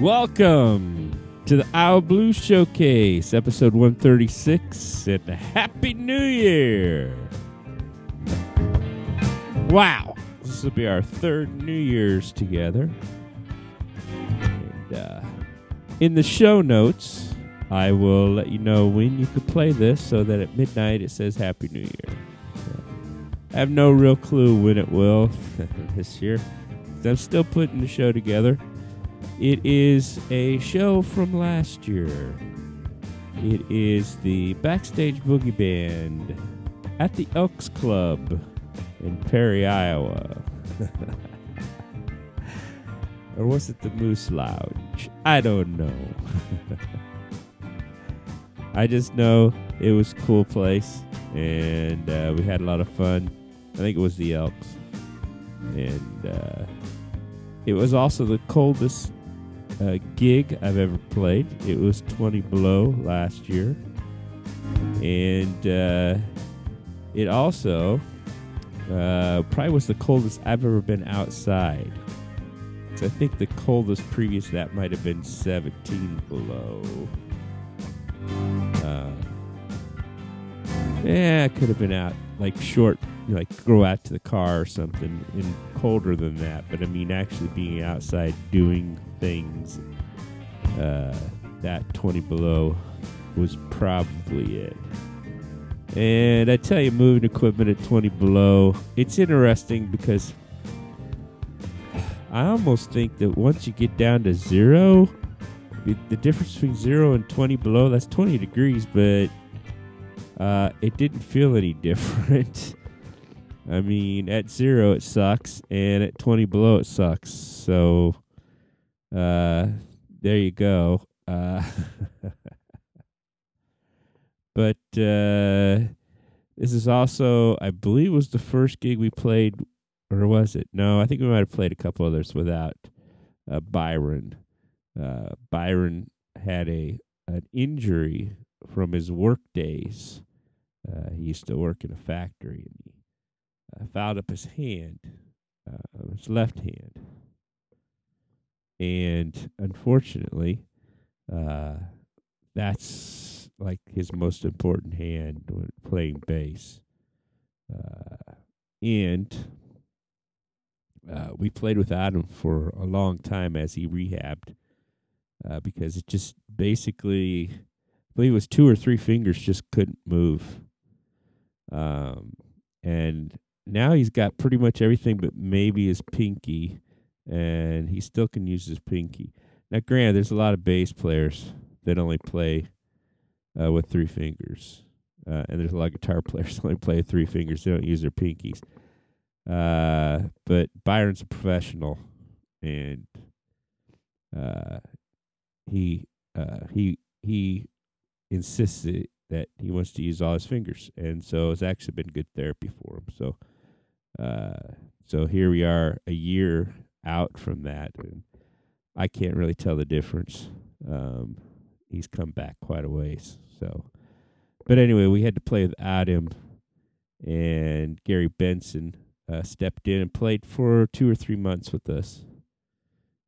Welcome to the Iowa Blues Showcase, episode 136, and Happy New Year! Wow, this will be our third New Year's together. And uh, in the show notes, I will let you know when you can play this so that at midnight it says Happy New Year. I have no real clue when it will this year. I'm still putting the show together. It is a show from last year. It is the Backstage Boogie Band at the Elks Club in Perry, Iowa. or was it the Moose Lounge? I don't know. I just know it was a cool place and uh, we had a lot of fun. I think it was the Elks. And uh, it was also the coldest uh, gig I've ever played. It was 20 below last year. And uh, it also uh, probably was the coldest I've ever been outside. 'Cause I think the coldest previous to that might have been 17 below. Uh, yeah, it could have been out like short, you know, like go out to the car or something, and colder than that. But I mean, actually being outside doing things, uh, that 20 below was probably it. And I tell you, moving equipment at 20 below, it's interesting because I almost think that once you get down to zero, the, the difference between zero and 20 below, that's 20 degrees, but uh, it didn't feel any different. I mean, at zero it sucks, and at 20 below it sucks. So, uh, there you go. Uh, but uh, this is also, I believe, was the first gig we played, or was it? No, I think we might have played a couple others without uh, Byron. Uh, Byron had a an injury from his work days. Uh, he used to work in a factory, and he uh, fouled up his hand, uh, his left hand, and unfortunately, uh, that's like his most important hand when playing bass. Uh, and uh, we played without him for a long time as he rehabbed, uh, because it just basically, I believe it was two or three fingers just couldn't move. Um, and now he's got pretty much everything but maybe his pinky, and he still can use his pinky. Now, granted, there's a lot of bass players that only play uh, with three fingers, uh, and there's a lot of guitar players that only play with three fingers. They don't use their pinkies. Uh, but Byron's a professional, and uh, he uh, he he insisted that he wants to use all his fingers, and so it's actually been good therapy for him. So, uh, so here we are, a year out from that, and I can't really tell the difference. Um, he's come back quite a ways. So, but anyway, we had to play without him, and Gary Benson uh, stepped in and played for two or three months with us,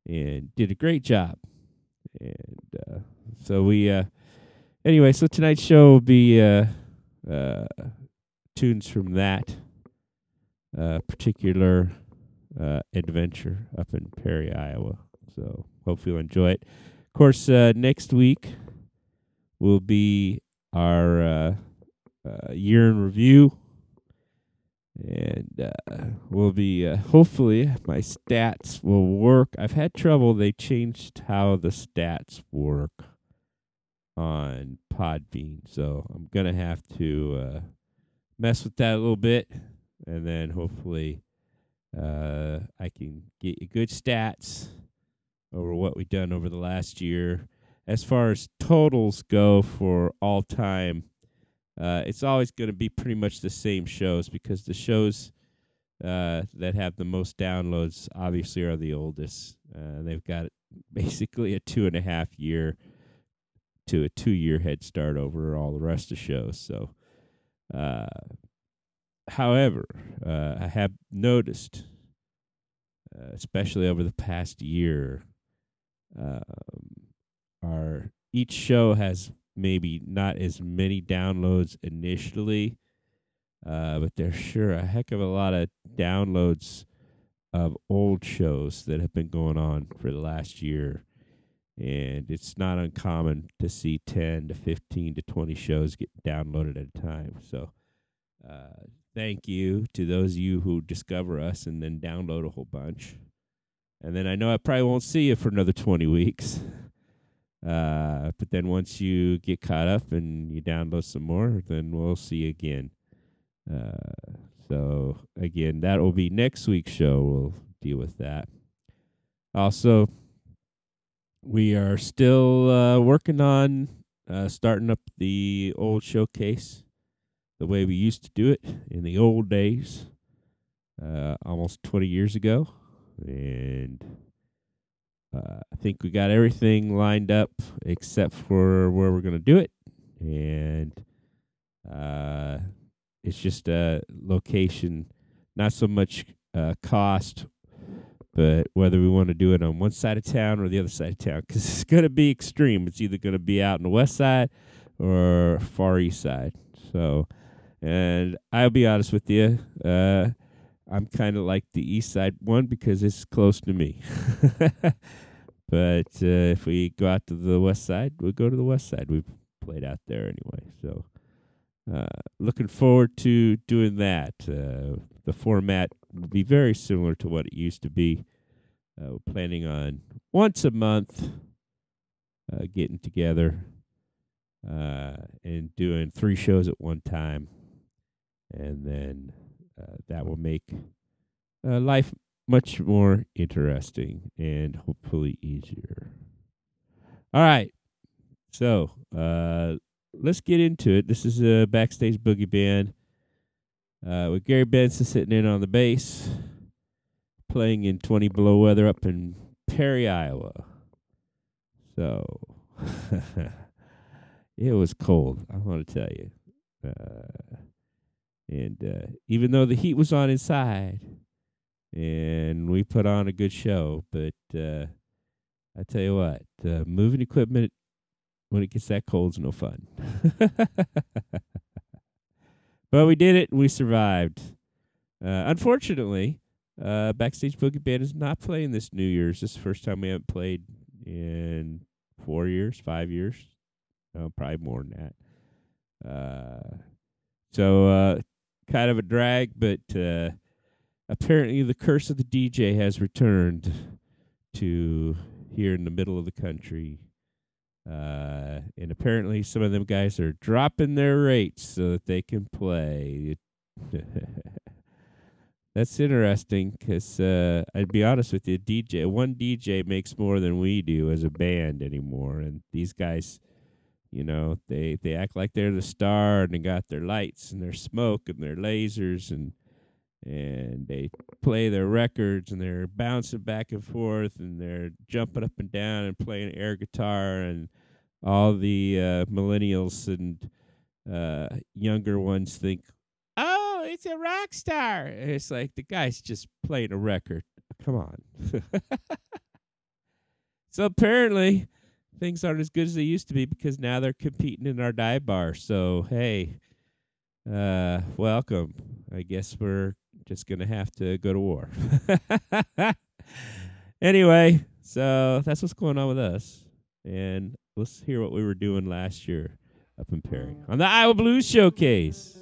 and did a great job. And uh, so we, uh, anyway, so tonight's show will be uh, uh, tunes from that uh, particular uh, adventure up in Perry, Iowa. So hope you'll enjoy it. Of course, uh, next week will be our uh, uh, year in review, and uh, will be uh, hopefully my stats will work. I've had trouble. They changed how the stats work on Podbean, so I'm gonna have to uh, mess with that a little bit, and then hopefully uh, I can get you good stats over what we've done over the last year. As far as totals go for all time, uh, it's always going to be pretty much the same shows because the shows uh, that have the most downloads obviously are the oldest. Uh, they've got basically a two and a half year to a two year head start over all the rest of shows. So, uh, however, uh, I have noticed, uh, especially over the past year, Um, our each show has maybe not as many downloads initially, uh, but there's sure a heck of a lot of downloads of old shows that have been going on for the last year. And it's not uncommon to see 10 to 15 to 20 shows get downloaded at a time. So, uh, thank you to those of you who discover us and then download a whole bunch. And then I know I probably won't see you for another 20 weeks. Uh, but then once you get caught up and you download some more, then we'll see you again. Uh, so again, that will be next week's show. We'll deal with that. Also, we are still uh, working on uh, starting up the old showcase the way we used to do it in the old days, uh, almost 20 years ago. And uh, I think we got everything lined up except for where we're going to do it. And uh, it's just a location, not so much uh, cost, but whether we want to do it on one side of town or the other side of town, because it's going to be extreme. It's either going to be out on the west side or far east side. So, and I'll be honest with you, uh, I'm kind of like the east side one because it's close to me. but uh, if we go out to the west side, we'll go to the west side. We've played out there anyway. So, uh, looking forward to doing that. Uh, the format will be very similar to what it used to be. Uh, we're planning on once a month uh, getting together uh, and doing three shows at one time, and then uh, that will make uh, life much more interesting and hopefully easier. All right, so uh, let's get into it. This is a backstage boogie band uh, with Gary Benson sitting in on the bass, playing in 20 below weather up in Perry, Iowa. So it was cold. I want to tell you. And uh, even though the heat was on inside, and we put on a good show, but uh, I tell you what, uh, moving equipment when it gets that cold is no fun. but we did it. and We survived. Uh, unfortunately, uh, Backstage Boogie Band is not playing this New Year's. This is the first time we haven't played in four years, five years. Oh, probably more than that. Uh, so, uh, kind of a drag, but uh, apparently the curse of the DJ has returned to here in the middle of the country. Uh, and apparently some of them guys are dropping their rates so that they can play. That's interesting because uh, I'd be honest with you, DJ one DJ makes more than we do as a band anymore, and these guys, you know, they they act like they're the star and they got their lights and their smoke and their lasers and and they play their records and they're bouncing back and forth and they're jumping up and down and playing air guitar and all the uh, millennials and uh, younger ones think, "Oh, it's a rock star." And it's like the guy's just playing a record. Come on. so apparently, things aren't as good as they used to be because now they're competing in our dive bar. So hey, uh, welcome. I guess we're just gonna have to go to war. anyway, so that's what's going on with us, and let's hear what we were doing last year up in Perry on the Iowa Blues Showcase.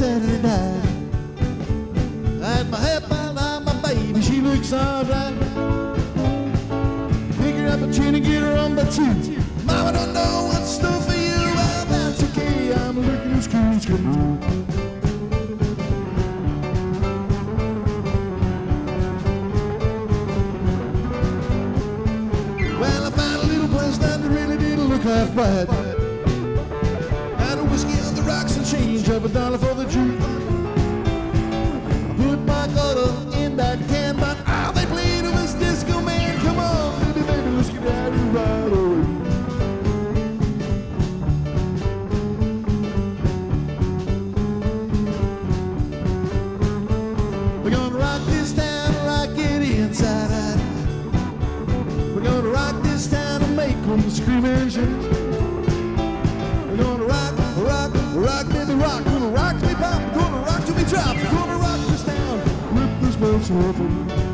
Saturday night. Had my head bowed on my baby, she looks alright. Pick her up and try to get her on by two. Mama don't know what's still for you, well, that's okay. I'm looking as cool as can. Well, I found a little place that really didn't look half bad. Had a whiskey on the rocks and change of a dollar for the engines. We're gonna rock, rock, rock, baby, rock. Gonna rock to me pop, gonna rock to me drop. Gonna rock this town, rip this place open.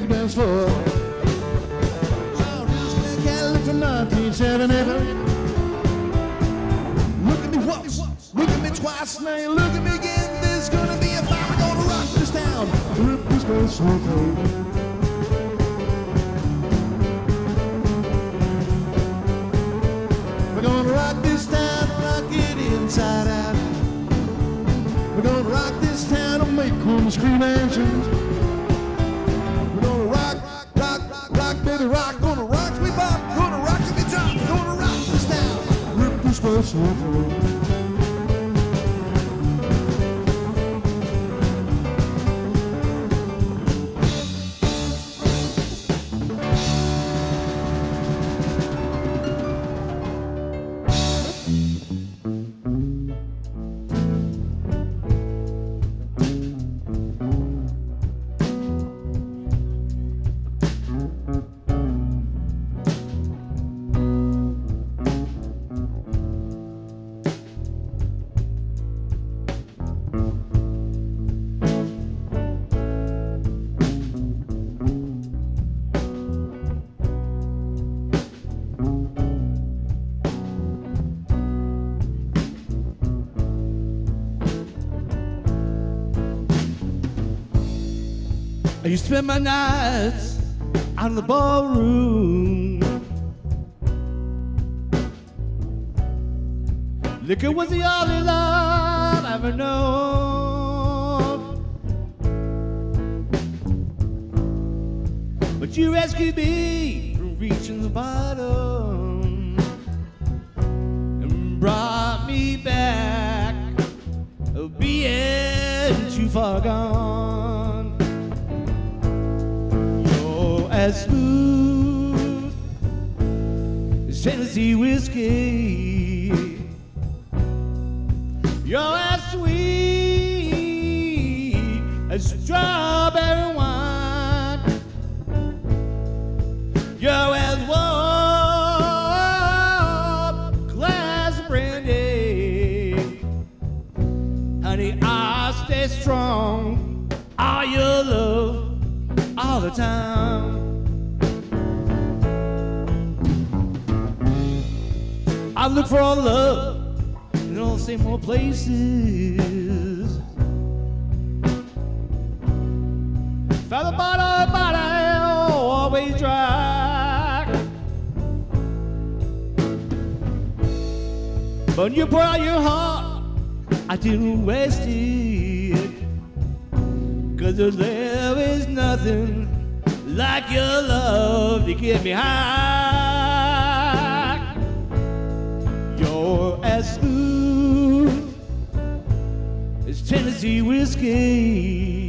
Big dance floor. Cadillac Cadillac from 1978. Look at me once, look at me twice, now you look at me again. There's gonna be a fire gonna rock this town. Rip this place open. We're gonna rock this town, inside out. We're gonna rock this town and make them scream engines. We're rip this I used to spend my nights out in the ballroom. Liquor was the only love I ever known. But you rescued me Tennessee whiskey. You're as sweet as strawberry wine. You're as warm glass brandy. Honey, I stay strong. All your love all the time. I look for all love in all the same old places. Found the bottle, always dry. But when you pour out your heart, I didn't waste it. Cause there is nothing like your love to get me high. Tennessee whiskey.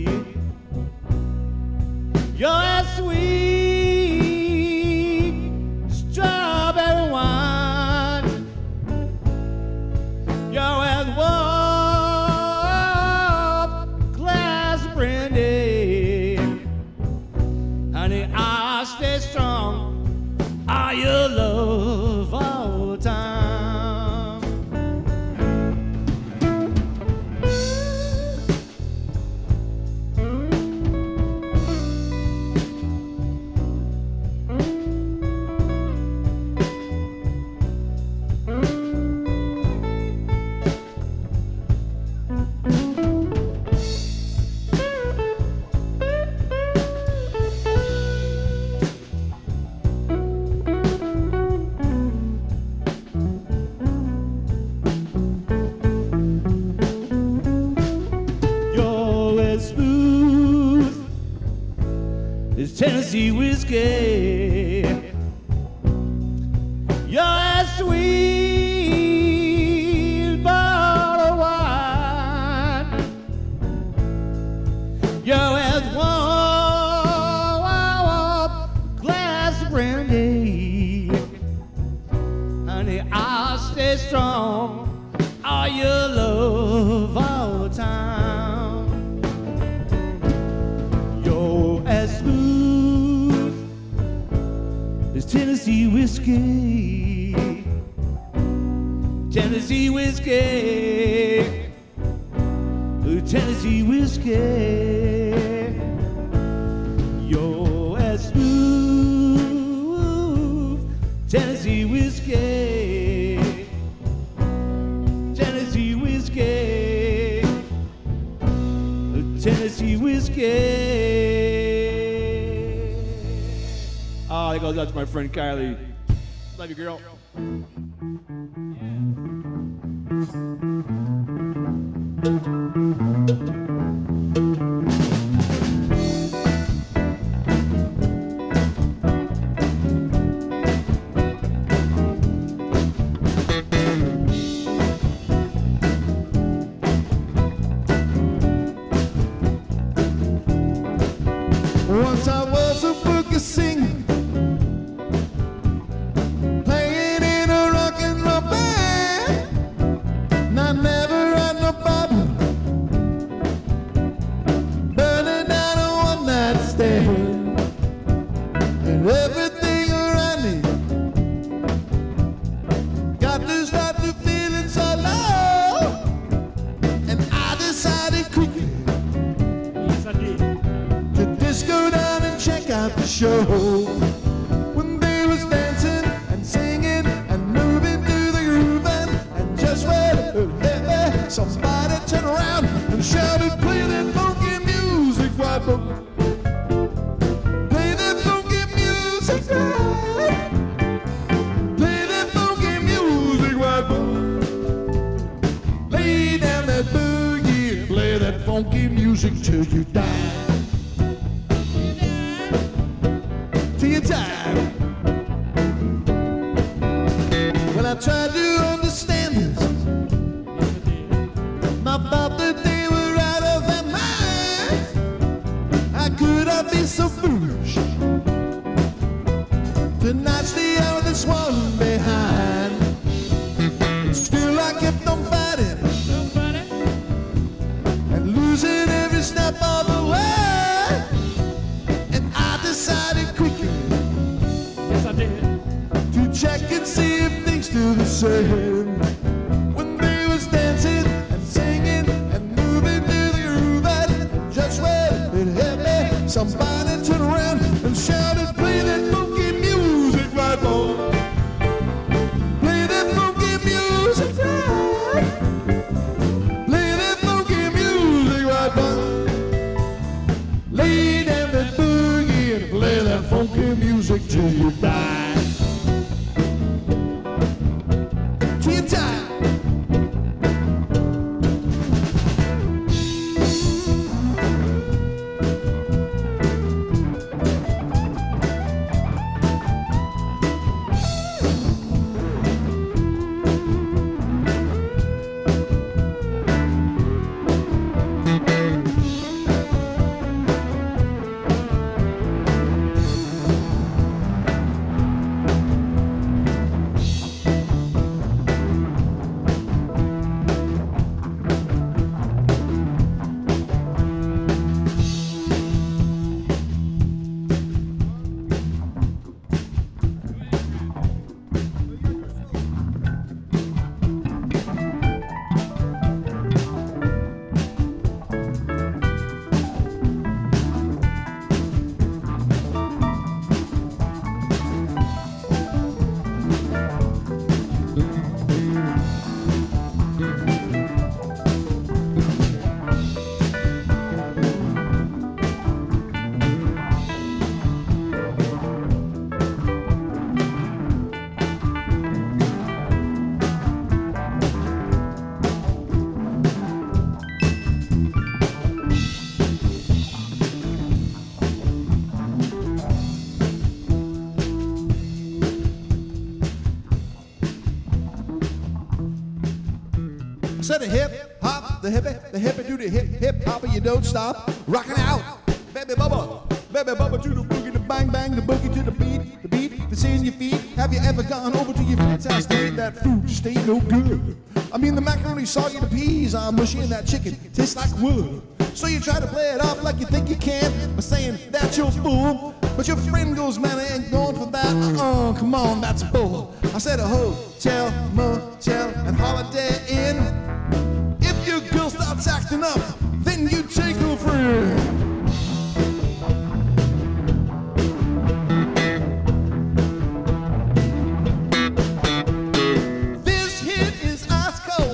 Friend Kylie. Still Instead of hip hop, the hippie, the hippie do the hip hip hop, and you don't stop rocking out. Baby bubba, baby bubba to the boogie, the bang bang, the boogie to the beat, the beat, the seeing your feet. Have you ever gone over to your friend's house to eat that food just ain't no good? I mean the macaroni, soggy, the peas are mushy, and that chicken tastes like wood. So you try to play it off like you think you can by saying that you're a fool. But your friend goes, man, I ain't going for that. Oh, come on, that's a bull. I said a hotel, motel, and holiday inn. Pachinko friend.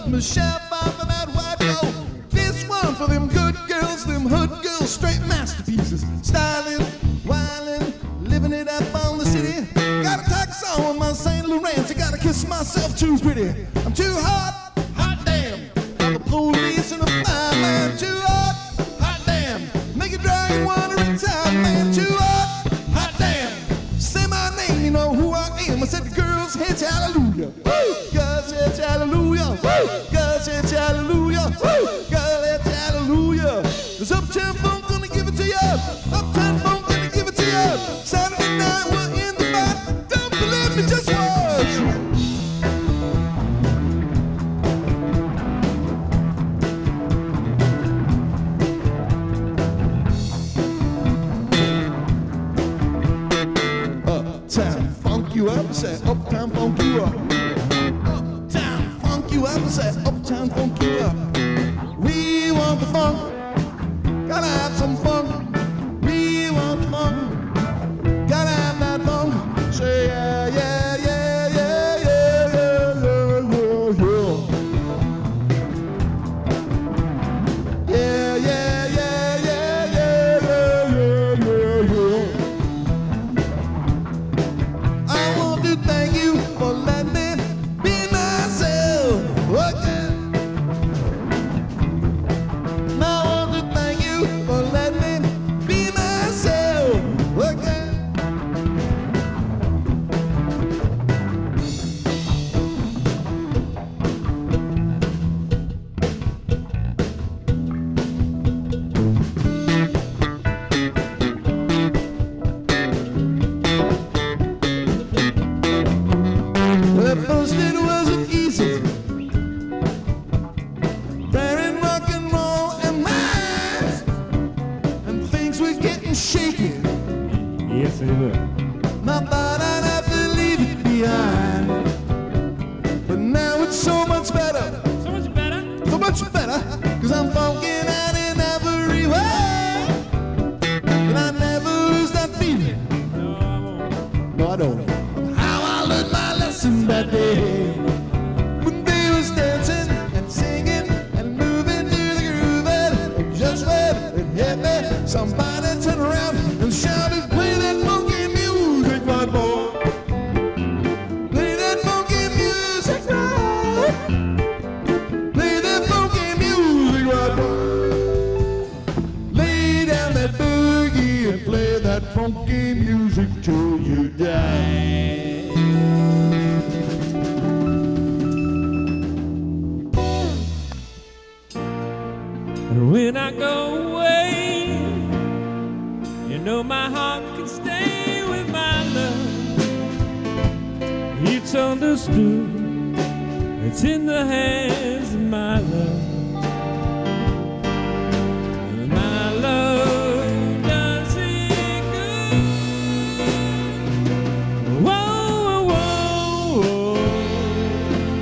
Michelle Bob that white girl. This one for them good girls, them hood girls, straight masterpieces. Styling, wildin', living it up on the city. Got a tax on my St. Laurent, I gotta kiss myself too pretty. I'm too hot. hallelujah. Woo! God says hallelujah. Woo! God says hallelujah. Woo!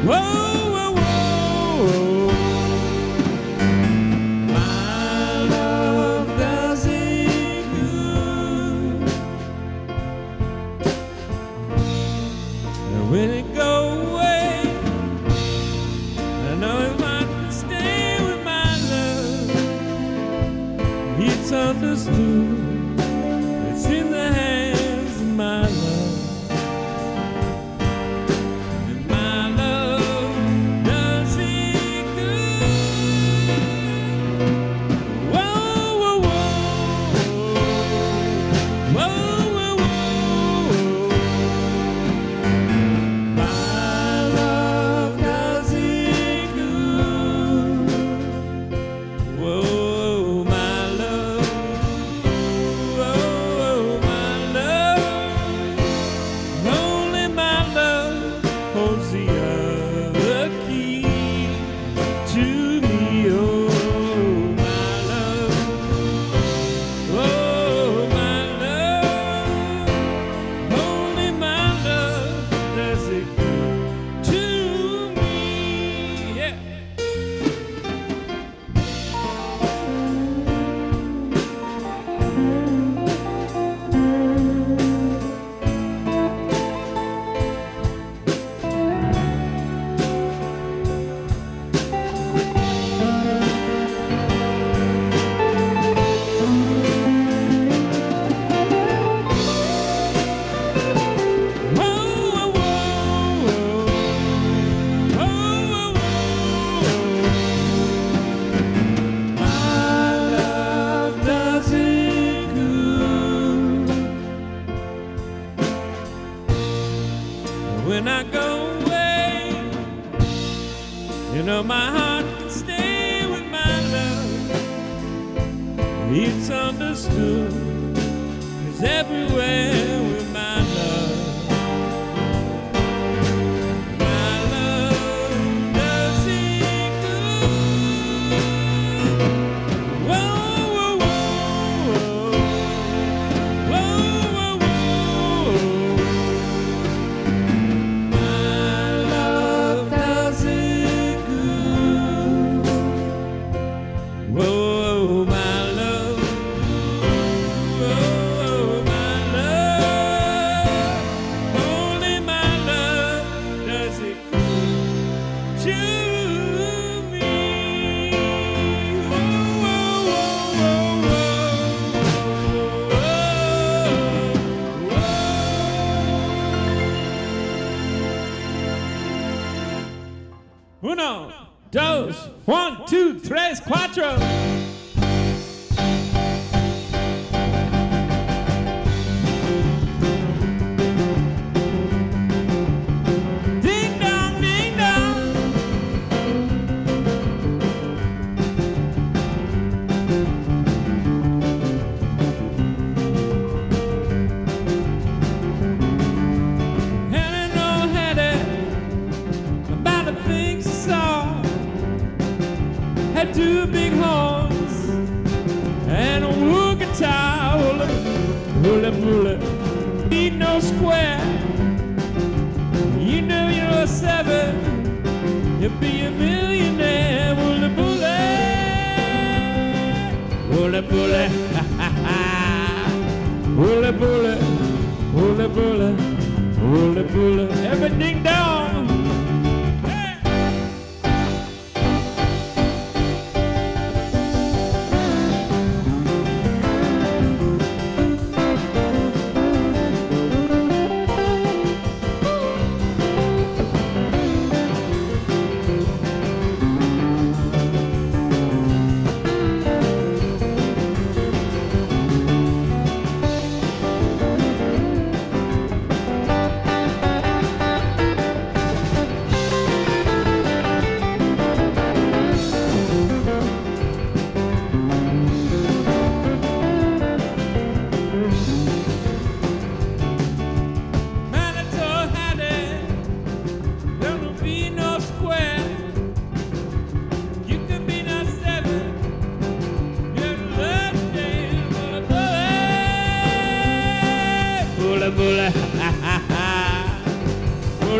Whoa!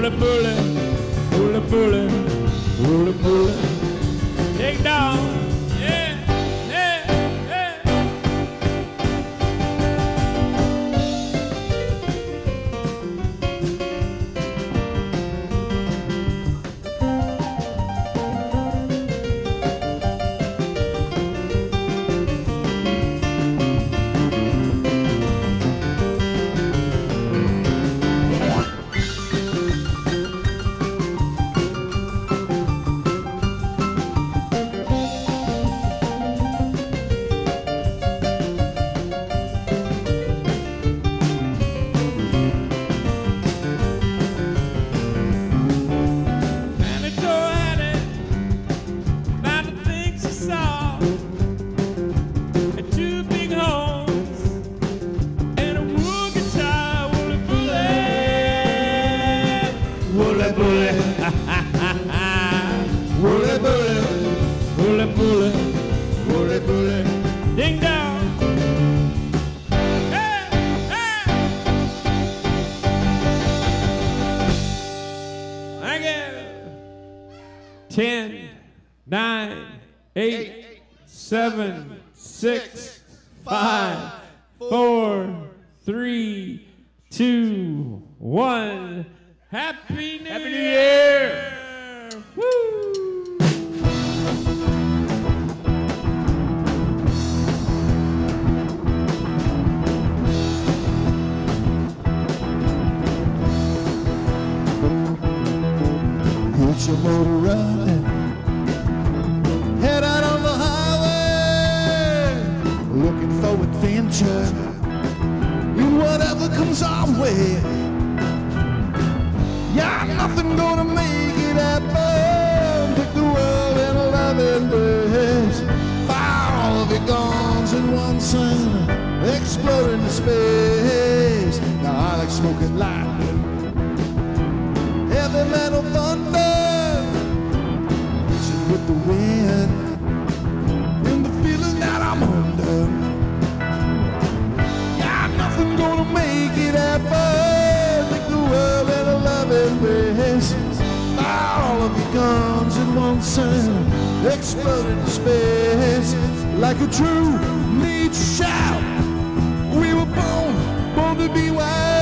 Pull it, pull it, pull it, pull it, pull. Take down. five, four, three, two, one. Happy New, Happy New Year! Woo! Put your motor. future and whatever comes our way. Yeah, nothing gonna make it happen. Pick the world in a loving place. Fire all of your guns in once and explode into space. Now I like smoking lightning, heavy metal thunder. shepherd, make the world in a loving place. All of your guns in one sound, explode into space. Like a true need shout, we were born, born to be wild.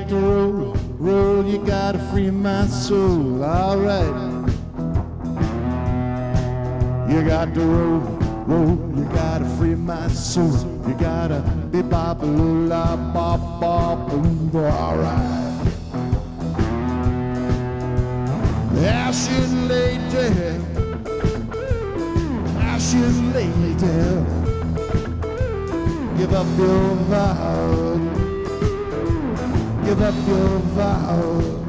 got to roll, roll, you gotta free my soul, alright. You got to roll, roll, you gotta free my soul, you gotta be bop a la bop bop, alright. Ashen lady, ashen down. give up your vow give up your vow.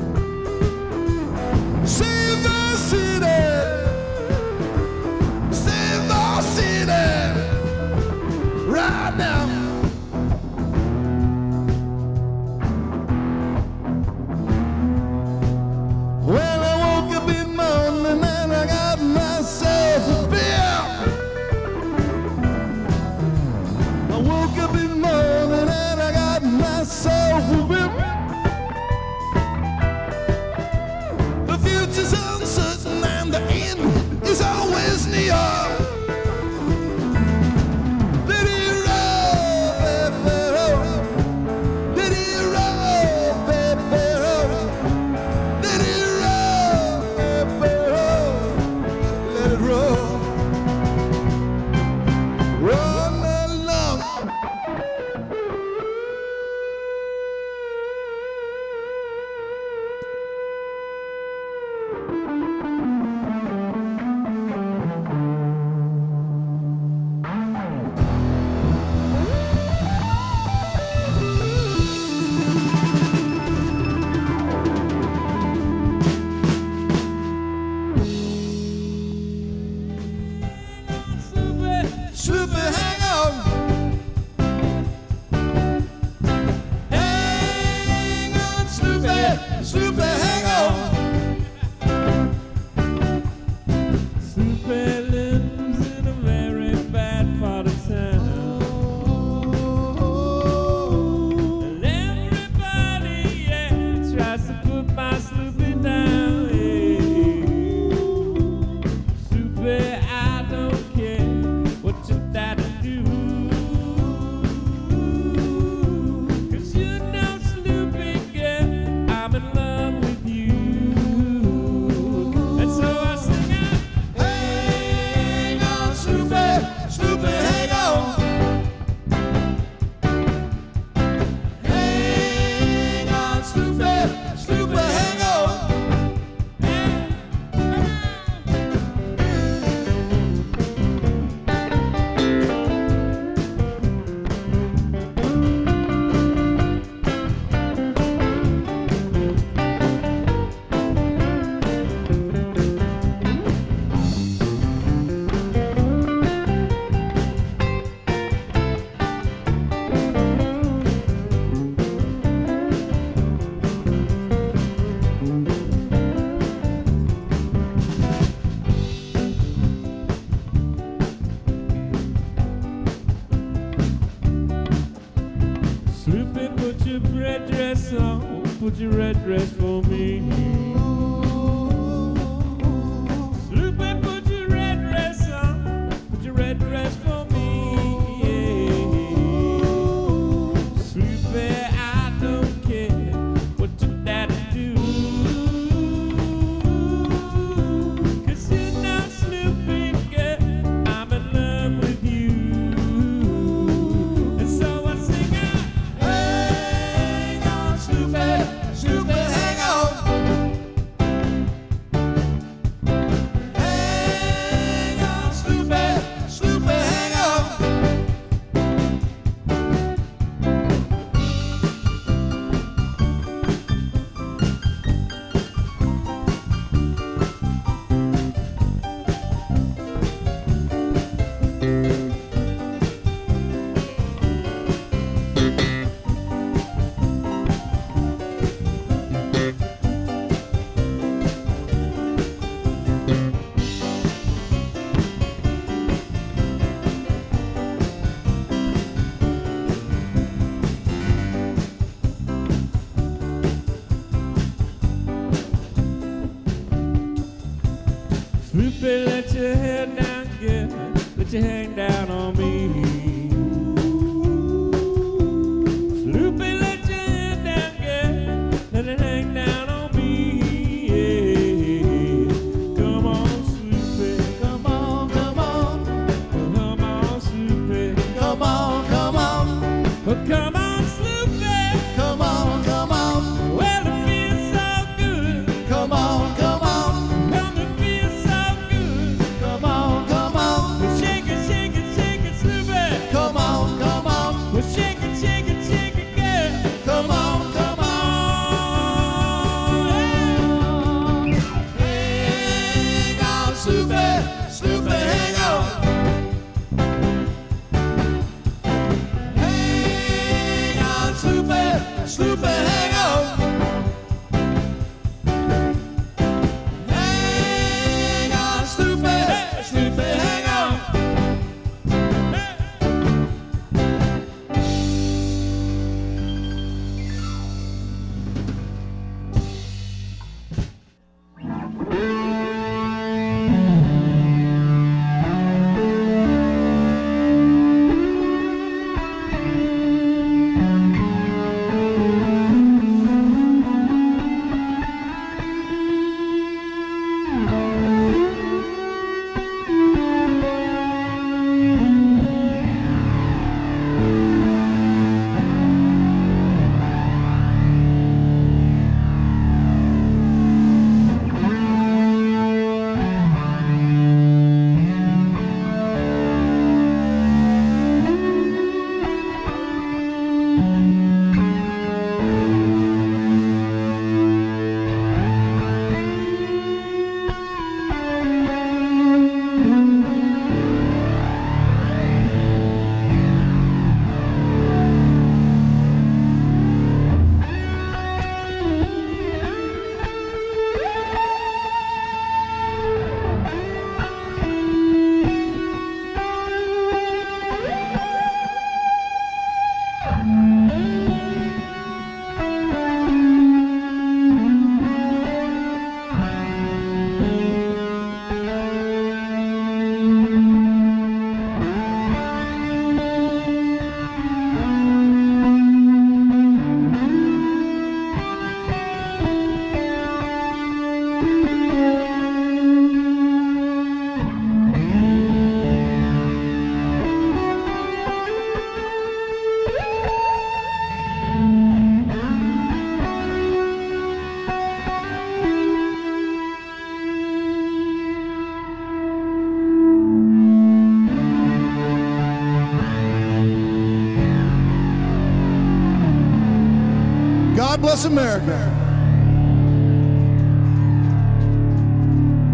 America.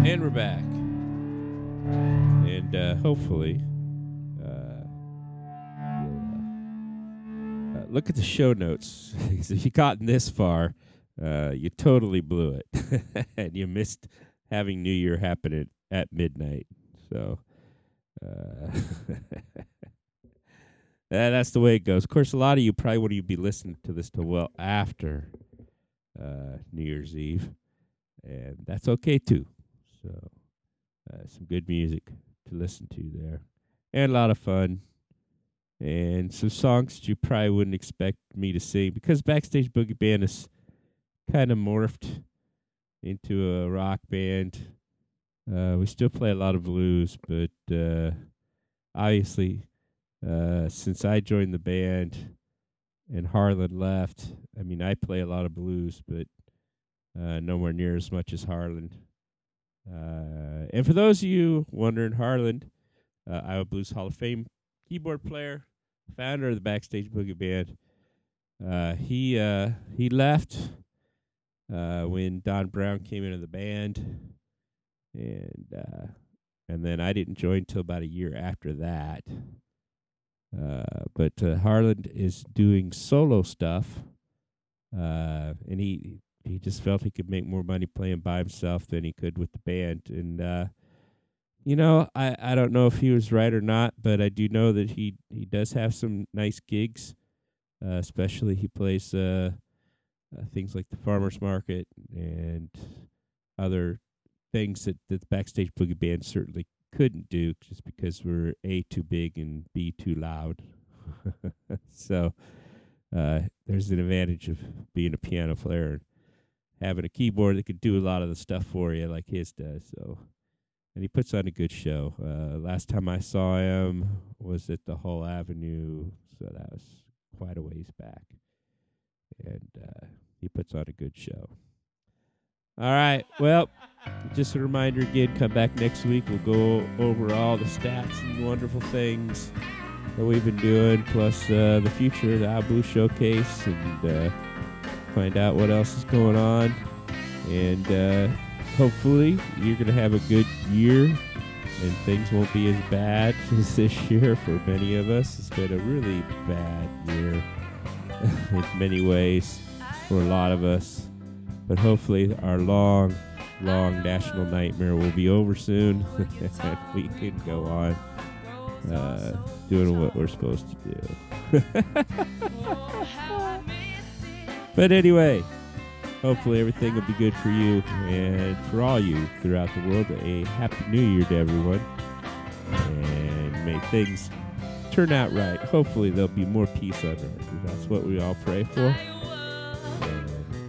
And we're back. And uh, hopefully, uh, uh, uh, look at the show notes. if you've gotten this far, uh, you totally blew it. and you missed having New Year happen at, at midnight. So, Uh, that's the way it goes. Of course, a lot of you probably wouldn't be listening to this till well after uh, New Year's Eve, and that's okay too. So, uh, some good music to listen to there, and a lot of fun, and some songs that you probably wouldn't expect me to sing because Backstage Boogie Band is kind of morphed into a rock band. Uh, we still play a lot of blues, but uh, obviously, uh, since I joined the band and Harlan left, I mean, I play a lot of blues, but uh, nowhere near as much as Harlan. Uh, and for those of you wondering, Harlan, uh, Iowa Blues Hall of Fame keyboard player, founder of the Backstage Boogie Band, uh, he uh, he left uh, when Don Brown came into the band, and uh, and then I didn't join until about a year after that. Uh, but uh, Harlan is doing solo stuff, uh, and he he just felt he could make more money playing by himself than he could with the band. And uh, you know, I I don't know if he was right or not, but I do know that he he does have some nice gigs. Uh, especially he plays uh, uh, things like the farmers market and other things that, that the backstage boogie band certainly couldn't do, just because we're a too big and b too loud. so uh, there's an advantage of being a piano player and having a keyboard that could do a lot of the stuff for you, like his does. So, and he puts on a good show. Uh, last time I saw him was at the Hull Avenue, so that was quite a ways back, and uh, he puts on a good show. All right. Well, just a reminder again, come back next week. We'll go over all the stats and wonderful things that we've been doing, plus uh, the future, the Iowa Blues Showcase, and uh, find out what else is going on. And uh, hopefully, you're going to have a good year and things won't be as bad as this year for many of us. It's been a really bad year in many ways for a lot of us. But hopefully, our long, long national nightmare will be over soon, and we can go on uh, doing what we're supposed to do. but anyway, hopefully everything will be good for you and for all you throughout the world. A happy new year to everyone, and may things turn out right. Hopefully there'll be more peace on earth. That's what we all pray for,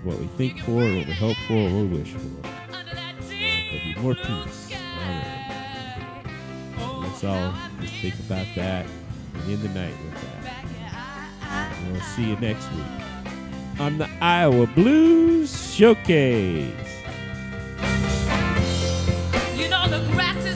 what we think for, what we hope for, what we wish for. There'll be more peace. Let's all just think about that and end the night with that. And we'll see you next week on the Iowa Blues Showcase. You know the grass is.